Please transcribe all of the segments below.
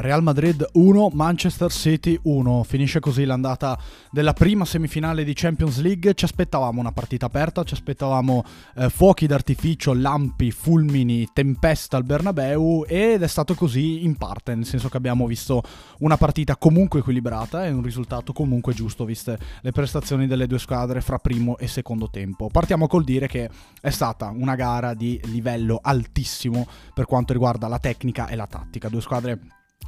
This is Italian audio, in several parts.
Real Madrid 1, Manchester City 1. Finisce così l'andata della prima semifinale di Champions League. Ci aspettavamo una partita aperta, ci aspettavamo eh, fuochi d'artificio, lampi, fulmini, tempesta al Bernabeu ed è stato così in parte, nel senso che abbiamo visto una partita comunque equilibrata e un risultato comunque giusto viste le prestazioni delle due squadre fra primo e secondo tempo. Partiamo col dire che è stata una gara di livello altissimo per quanto riguarda la tecnica e la tattica. Due squadre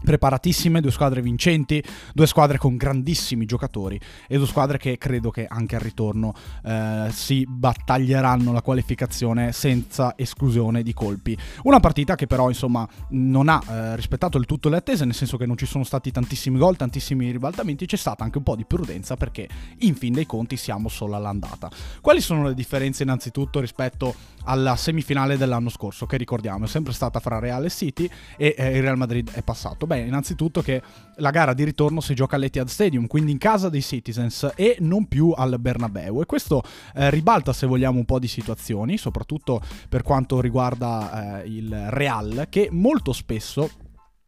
preparatissime, due squadre vincenti, due squadre con grandissimi giocatori e due squadre che credo che anche al ritorno eh, si battaglieranno la qualificazione senza esclusione di colpi. Una partita che però insomma non ha eh, rispettato il tutto le attese, nel senso che non ci sono stati tantissimi gol, tantissimi ribaltamenti, c'è stata anche un po' di prudenza perché in fin dei conti siamo solo all'andata. Quali sono le differenze innanzitutto rispetto alla semifinale dell'anno scorso, che ricordiamo è sempre stata fra Real e City e eh, il Real Madrid è passato? Beh, innanzitutto che la gara di ritorno si gioca all'Etihad Stadium, quindi in casa dei Citizens e non più al Bernabeu. E questo eh, ribalta se vogliamo un po' di situazioni, soprattutto per quanto riguarda eh, il Real che molto spesso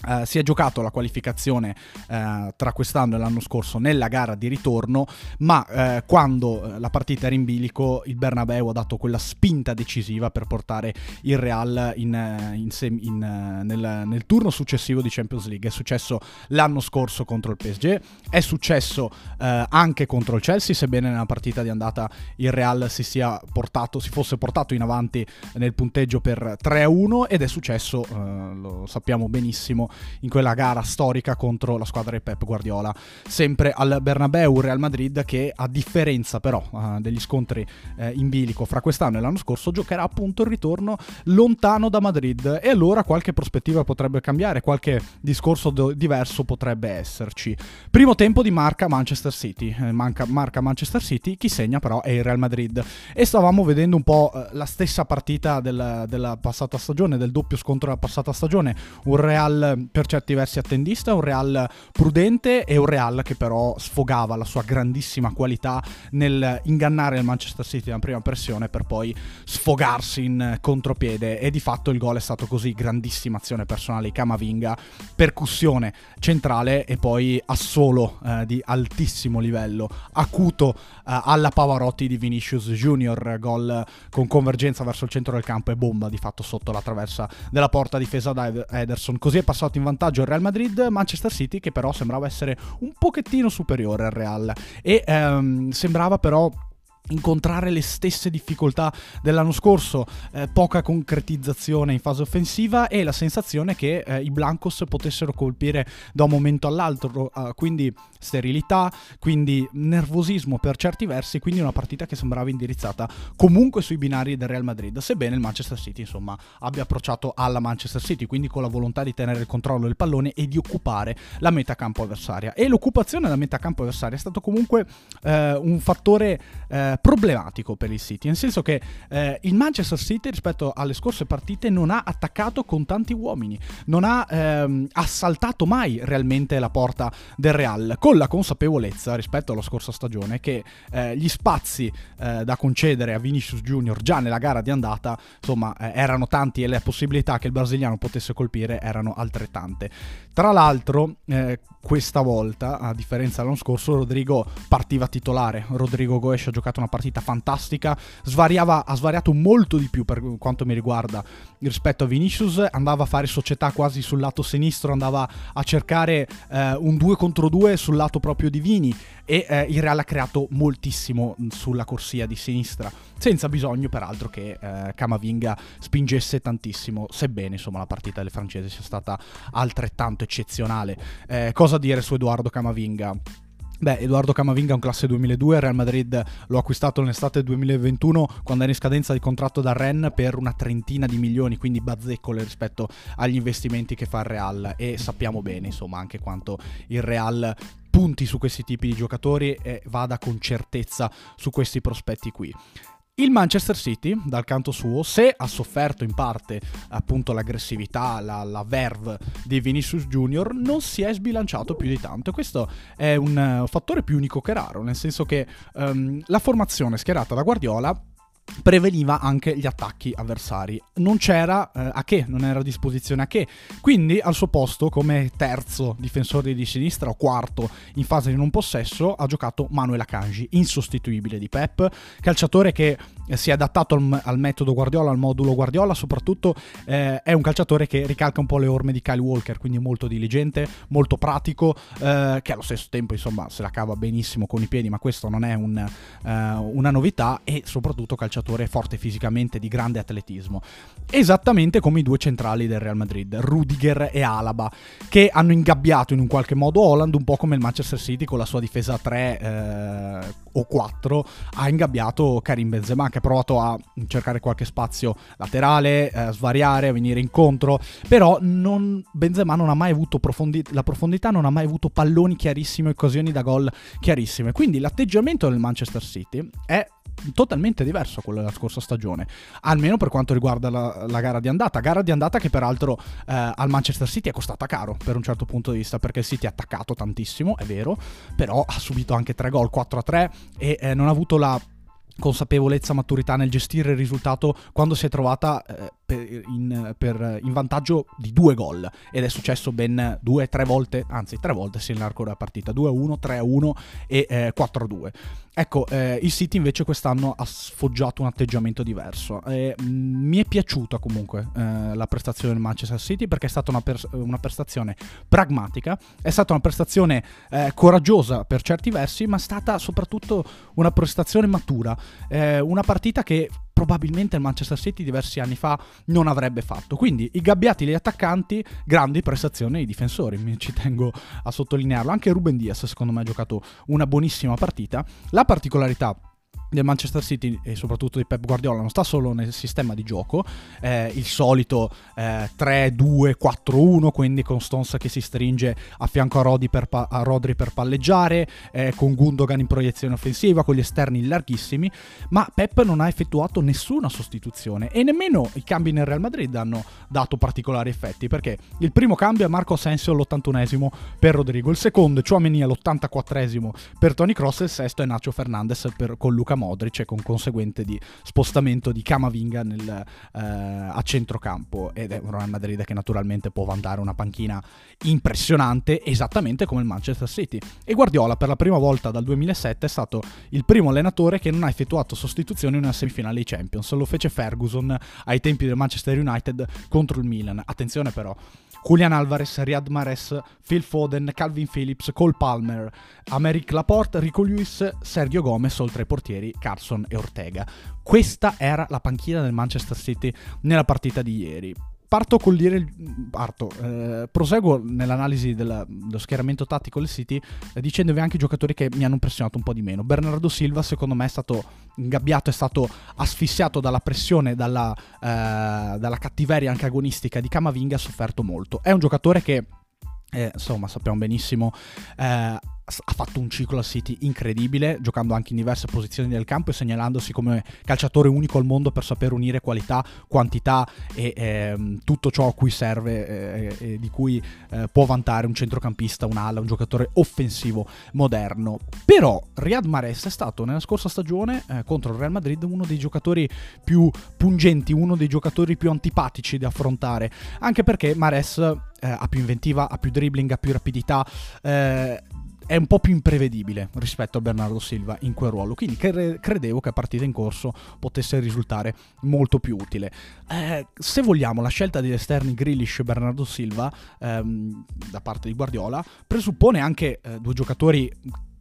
Uh, si è giocato la qualificazione uh, tra quest'anno e l'anno scorso nella gara di ritorno, ma uh, quando la partita era in bilico il Bernabeu ha dato quella spinta decisiva per portare il Real in, in sem- in, nel, nel, turno successivo di Champions League. È successo l'anno scorso contro il PSG, è successo anche contro il Chelsea, sebbene nella partita di andata il Real si, sia portato, si fosse portato in avanti nel punteggio per 3-1 ed è successo, lo sappiamo benissimo, in quella gara storica contro la squadra di Pep Guardiola, sempre al Bernabeu Real Madrid che a differenza però uh, degli scontri uh, in bilico fra quest'anno e l'anno scorso giocherà appunto il ritorno lontano da Madrid. E allora qualche prospettiva potrebbe cambiare, qualche discorso do- diverso potrebbe esserci. Primo tempo di marca Manchester City, eh, manca, marca Manchester City, chi segna però è il Real Madrid. E stavamo vedendo un po' uh, la stessa partita del, della passata stagione, del doppio scontro della passata stagione, un Real per certi versi attendista, un Real prudente e un Real che però sfogava la sua grandissima qualità nel ingannare il Manchester City in prima pressione per poi sfogarsi in contropiede e di fatto il gol è stato così, grandissima azione personale di Camavinga, percussione centrale e poi assolo eh, di altissimo livello, acuto eh, alla Pavarotti di Vinicius Junior, gol con convergenza verso il centro del campo e bomba di fatto sotto la traversa della porta difesa da Ederson. Così è passato in vantaggio il Real Madrid, Manchester City che però sembrava essere un pochettino superiore al Real. E ehm, sembrava però incontrare le stesse difficoltà dell'anno scorso, eh, poca concretizzazione in fase offensiva e la sensazione che eh, i Blancos potessero colpire da un momento all'altro, uh, quindi sterilità, quindi nervosismo per certi versi, quindi una partita che sembrava indirizzata comunque sui binari del Real Madrid, sebbene il Manchester City insomma abbia approcciato alla Manchester City, quindi con la volontà di tenere il controllo del pallone e di occupare la metà campo avversaria. E l'occupazione della metà campo avversaria è stato comunque eh, un fattore eh, problematico per il City, nel senso che eh, il Manchester City rispetto alle scorse partite non ha attaccato con tanti uomini, non ha ehm, assaltato mai realmente la porta del Real, con la consapevolezza rispetto alla scorsa stagione che eh, gli spazi eh, da concedere a Vinicius Junior già nella gara di andata, insomma, eh, erano tanti e le possibilità che il brasiliano potesse colpire erano altrettante. Tra l'altro, eh, questa volta, a differenza dell'anno scorso, Rodrigo partiva titolare. Rodrigo Goes ha giocato una partita fantastica, svariava, ha svariato molto di più per quanto mi riguarda rispetto a Vinicius, andava a fare società quasi sul lato sinistro, andava a cercare eh, un 2 contro 2 sul lato proprio di Vini e eh, il Real ha creato moltissimo sulla corsia di sinistra, senza bisogno peraltro che eh, Camavinga spingesse tantissimo, sebbene insomma la partita delle francesi sia stata altrettanto eccezionale. Eh, cosa dire su Edoardo Camavinga? Beh, Edoardo Camavinga è un classe 2002, Real Madrid l'ho acquistato nell'estate 2021 quando era in scadenza di contratto da Ren per una trentina di milioni, quindi bazzeccole rispetto agli investimenti che fa il Real e sappiamo bene insomma anche quanto il Real punti su questi tipi di giocatori e vada con certezza su questi prospetti qui. Il Manchester City, dal canto suo, se ha sofferto in parte appunto l'aggressività, la, la verve di Vinicius Junior, non si è sbilanciato più di tanto. Questo è un uh, fattore più unico che raro, nel senso che um, la formazione schierata da Guardiola preveniva anche gli attacchi avversari. Non c'era eh, a che, non era a disposizione a che. Quindi al suo posto, come terzo difensore di sinistra o quarto in fase di non possesso, ha giocato Manuel Akanji, insostituibile di Pep, calciatore che eh, si è adattato al, al, metodo Guardiola, al modulo Guardiola, soprattutto eh, è un calciatore che ricalca un po' le orme di Kyle Walker, quindi molto diligente, molto pratico, eh, che allo stesso tempo insomma se la cava benissimo con i piedi, ma questo non è un, uh, una novità e soprattutto calciatore forte fisicamente, di grande atletismo. Esattamente come i due centrali del Real Madrid, Rudiger e Alaba, che hanno ingabbiato in un qualche modo Holland, un po' come il Manchester City con la sua difesa 3 eh, o 4 ha ingabbiato Karim Benzema che ha provato a cercare qualche spazio laterale, eh, svariare, a venire incontro, però non, Benzema non ha mai avuto profondi- la profondità, non ha mai avuto palloni chiarissimi, occasioni da gol chiarissime. Quindi l'atteggiamento del Manchester City è totalmente diverso a quello della scorsa stagione, almeno per quanto riguarda la, la gara di andata. Gara di andata che peraltro eh, al Manchester City è costata caro per un certo punto di vista, perché il City ha attaccato tantissimo, è vero, però ha subito anche 3 gol, 4 a 3 e eh, non ha avuto la consapevolezza, maturità nel gestire il risultato quando si è trovata eh, per, in, per, in, vantaggio di due gol ed è successo ben due, tre volte, anzi tre volte sia nell'arco della partita, 2-1, 3-1 e eh, 4-2. Ecco, eh, il City invece quest'anno ha sfoggiato un atteggiamento diverso. Eh, mi è piaciuta comunque eh, la prestazione del Manchester City perché è stata una, pers- una prestazione pragmatica, è stata una prestazione eh, coraggiosa per certi versi, ma è stata soprattutto una prestazione matura. Eh, una partita che probabilmente il Manchester City diversi anni fa non avrebbe fatto. Quindi i gabbiati gli attaccanti, grandi prestazioni ai difensori, mi ci tengo a sottolinearlo. Anche Ruben Diaz secondo me ha giocato una buonissima partita. La particolarità del Manchester City e soprattutto di Pep Guardiola non sta solo nel sistema di gioco, eh, il solito eh, 3-2-4-1, quindi con Stones che si stringe a fianco a, Rodri per, pa- a Rodri per palleggiare, eh, con Gundogan in proiezione offensiva, con gli esterni larghissimi, ma Pep non ha effettuato nessuna sostituzione e nemmeno i cambi nel Real Madrid hanno dato particolari effetti, perché il prprimo cambio è Marco Asensio all'81esimo per Rodrigo, il secondo è Chouameni all'84esimo per Tony Cross e il sesto è Nacho Fernandez per, con Luca Modric e con conseguente di spostamento di Camavinga nel, eh, a centrocampo. Ed è un Real Madrid che naturalmente può vantare una panchina impressionante esattamente come il Manchester City. E Guardiola per la prima volta dal 2007 è stato il primo allenatore che non ha effettuato sostituzioni in una semifinale di Champions. Lo fece Ferguson ai tempi del Manchester United contro il Milan. Attenzione però Julian Alvarez, Riyad Mahrez, Phil Foden, Calvin Phillips, Cole Palmer, Americ Laporte, Rico Lewis, Sergio Gomez, oltre ai portieri Carson e Ortega. Questa era la panchina del Manchester City nella partita di ieri parto col dire. Parto, eh, proseguo nell'analisi della, dello schieramento tattico del City eh, dicendovi anche i giocatori che mi hanno impressionato un po' di meno. Bernardo Silva, secondo me, è stato ingabbiato, è stato asfissiato dalla pressione, dalla, eh, dalla cattiveria anche agonistica di Camavinga, ha sofferto molto. È un giocatore che. Eh, insomma, sappiamo benissimo, eh, ha fatto un ciclo al City incredibile, giocando anche in diverse posizioni del campo e segnalandosi come calciatore unico al mondo per saper unire qualità, quantità e ehm, tutto ciò a cui serve eh, e di cui eh, può vantare un centrocampista, un ala, un giocatore offensivo moderno. Però Riyad Mahrez è stato nella scorsa stagione eh, contro il Real Madrid uno dei giocatori più pungenti, uno dei giocatori più antipatici da affrontare, anche perché Mahrez eh, ha più inventiva, ha più dribbling, ha più rapidità eh, è un po' più imprevedibile rispetto a Bernardo Silva in quel ruolo. Quindi cre- credevo che a partita in corso potesse risultare molto più utile. Eh, se vogliamo, la scelta degli esterni Grealish e Bernardo Silva ehm, da parte di Guardiola presuppone anche eh, due giocatori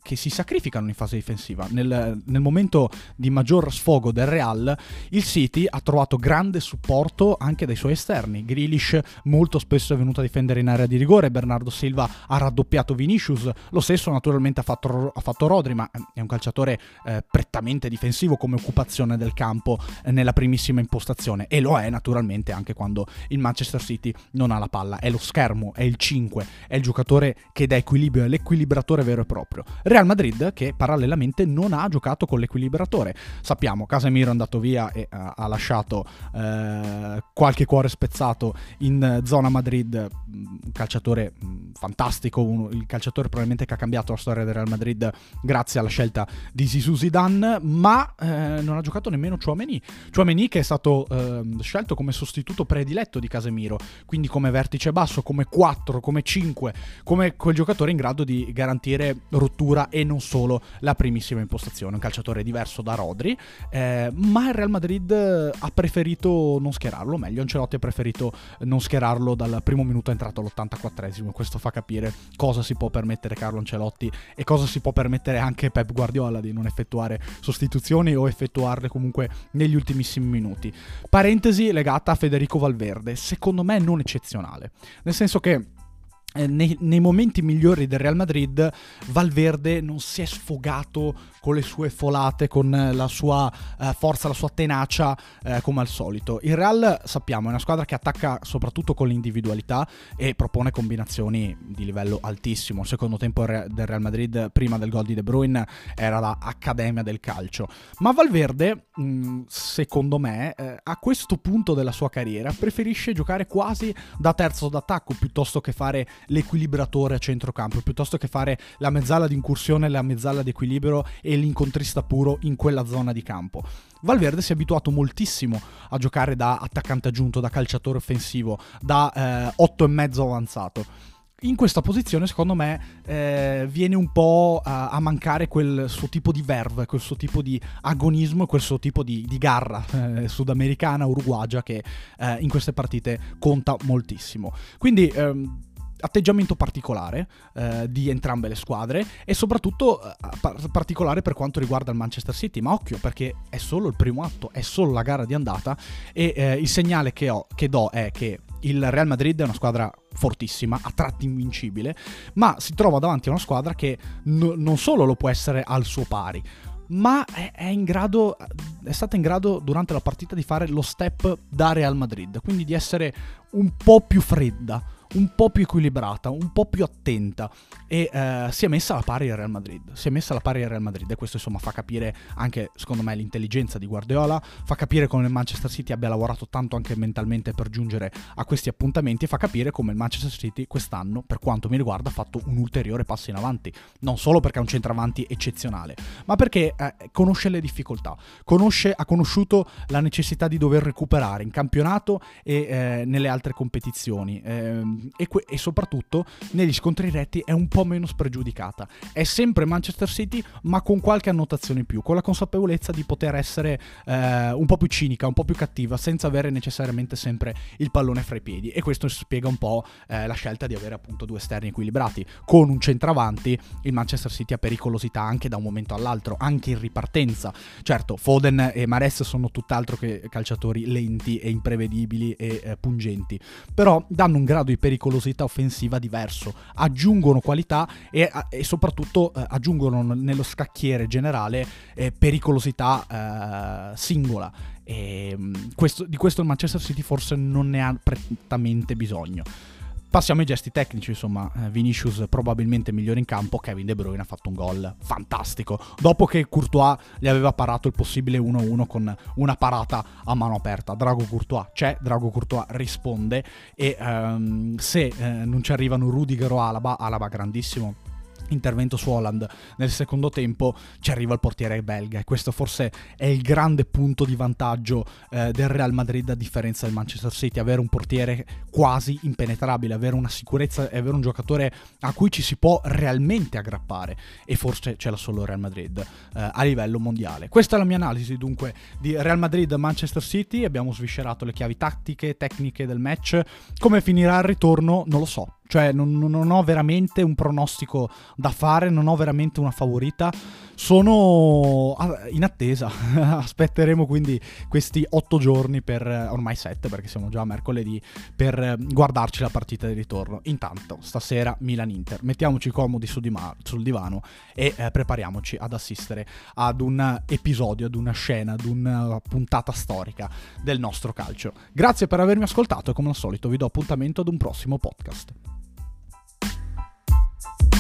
che si sacrificano in fase difensiva. Nel, nel, momento di maggior sfogo del Real, il City ha trovato grande supporto anche dai suoi esterni. Grealish molto spesso è venuto a difendere in area di rigore, Bernardo Silva ha raddoppiato Vinicius, lo stesso naturalmente ha fatto, ha fatto Rodri, ma è un calciatore eh, prettamente difensivo come occupazione del campo eh, nella primissima impostazione e lo è naturalmente anche quando il Manchester City non ha la palla, è lo schermo, è il 5, è il giocatore che dà equilibrio, è l'equilibratore vero e proprio Real Madrid che parallelamente non ha giocato con l'equilibratore. Sappiamo, Casemiro è andato via e uh, ha lasciato uh, qualche cuore spezzato in zona Madrid, un calciatore fantastico, uno, il calciatore probabilmente che ha cambiato la storia del Real Madrid grazie alla scelta di Zizou Zidane, ma eh, non ha giocato nemmeno Chouameni. Chouameni che è stato eh, scelto come sostituto prediletto di Casemiro, quindi come vertice basso, come 4, come 5, come quel giocatore in grado di garantire rottura e non solo la primissima impostazione, un calciatore diverso da Rodri, eh, ma il Real Madrid ha preferito non schierarlo, meglio Ancelotti ha preferito non schierarlo dal primo minuto entrato all'84esimo, questo fa capire cosa si può permettere Carlo Ancelotti e cosa si può permettere anche Pep Guardiola di non effettuare sostituzioni o effettuarle comunque negli ultimissimi minuti. Parentesi legata a Federico Valverde, secondo me non eccezionale, nel senso che eh, nei, nei, momenti migliori del Real Madrid Valverde non si è sfogato con le sue folate, con la sua eh, forza, la sua tenacia eh, come al solito. Il Real sappiamo è una squadra che attacca soprattutto con l'individualità e propone combinazioni di livello altissimo. Il secondo tempo del Real Madrid prima del gol di De Bruyne era l'accademia del calcio. Ma Valverde, mh, mm, secondo me, eh, a questo punto della sua carriera preferisce giocare quasi da terzo d'attacco piuttosto che fare l'equilibratore a centrocampo, piuttosto che fare la mezzala di incursione, la mezzala di equilibrio e l'incontrista puro in quella zona di campo. Valverde si è abituato moltissimo a giocare da attaccante aggiunto, da calciatore offensivo, da eh, mezzo avanzato in questa posizione, secondo me, eh, viene un po' a, a, mancare quel suo tipo di verve, quel suo tipo di agonismo, quel suo tipo di, di garra eh, sudamericana, uruguagia, che eh, in queste partite conta moltissimo. Quindi. Ehm, atteggiamento particolare eh, di entrambe le squadre e soprattutto eh, par- particolare per quanto riguarda il Manchester City, ma occhio perché è solo il primo atto, è solo la gara di andata e eh, il segnale che, ho, che do è che il Real Madrid è una squadra fortissima, a tratti invincibile, ma si trova davanti a una squadra che n- non solo lo può essere al suo pari, ma è, grado, è, stata in grado durante la partita di fare lo step da Real Madrid, quindi di essere un po' più fredda, un po' più equilibrata, un po' più attenta e eh, si è messa alla pari al Real Madrid. Si è messa alla pari al Real Madrid e questo insomma fa capire anche secondo me l'intelligenza di Guardiola, fa capire come il Manchester City abbia lavorato tanto anche mentalmente per giungere a questi appuntamenti e fa capire come il Manchester City quest'anno, per quanto mi riguarda, ha fatto un ulteriore passo in avanti, non solo perché è un centravanti eccezionale, ma perché eh, conosce le difficoltà, conosce, ha conosciuto la necessità di dover recuperare in campionato e eh, nelle altre competizioni. Eh, e, que- e, soprattutto negli scontri retti è un po' meno spregiudicata. È sempre Manchester City, ma con qualche annotazione in più, con la consapevolezza di poter essere eh, un po' più cinica, un po' più cattiva, senza avere necessariamente sempre il pallone fra i piedi. E questo spiega un po' eh, la scelta di avere appunto due esterni equilibrati. Con un centravanti, il Manchester City ha pericolosità anche da un momento all'altro, anche in ripartenza. Certo, Foden e Mares sono tutt'altro che calciatori lenti e imprevedibili e eh, pungenti, però danno un grado di pericolosità pericolosità offensiva diverso, aggiungono qualità e, e soprattutto eh, aggiungono nello scacchiere generale eh, pericolosità eh, singola. E, mm, questo, di questo il Manchester City forse non ne ha prettamente bisogno. Passiamo ai gesti tecnici, insomma, eh, Vinicius probabilmente migliore in campo, Kevin De Bruyne ha fatto un gol fantastico, dopo che Courtois gli aveva parato il possibile 1-1 con una parata a mano aperta. Drago Courtois c'è, Drago Courtois risponde e um, se eh, non ci arrivano Rudiger o Alaba, Alaba grandissimo intervento su Holland. Nel secondo tempo ci arriva il portiere belga e questo forse è il grande punto di vantaggio eh, del Real Madrid a differenza del Manchester City. Avere un portiere quasi impenetrabile avere una sicurezza e avere un giocatore a cui ci si può realmente aggrappare. E forse ce l'ha solo Real Madrid eh, a livello mondiale. Questa è la mia analisi dunque di Real Madrid Manchester City. Abbiamo sviscerato le chiavi tattiche tecniche del match. Come finirà il ritorno? Non lo so cioè non, non, ho veramente un pronostico da fare, non ho veramente una favorita. Sono in attesa. Aspetteremo quindi questi otto giorni per, ormai sette perché siamo già a mercoledì, per guardarci la partita di ritorno. Intanto, stasera Milan-Inter. Mettiamoci comodi su di ma- sul divano e eh, prepariamoci ad assistere ad un episodio, ad una scena, ad una puntata storica del nostro calcio. Grazie per avermi ascoltato e come al solito vi do appuntamento ad un prossimo podcast. Thank you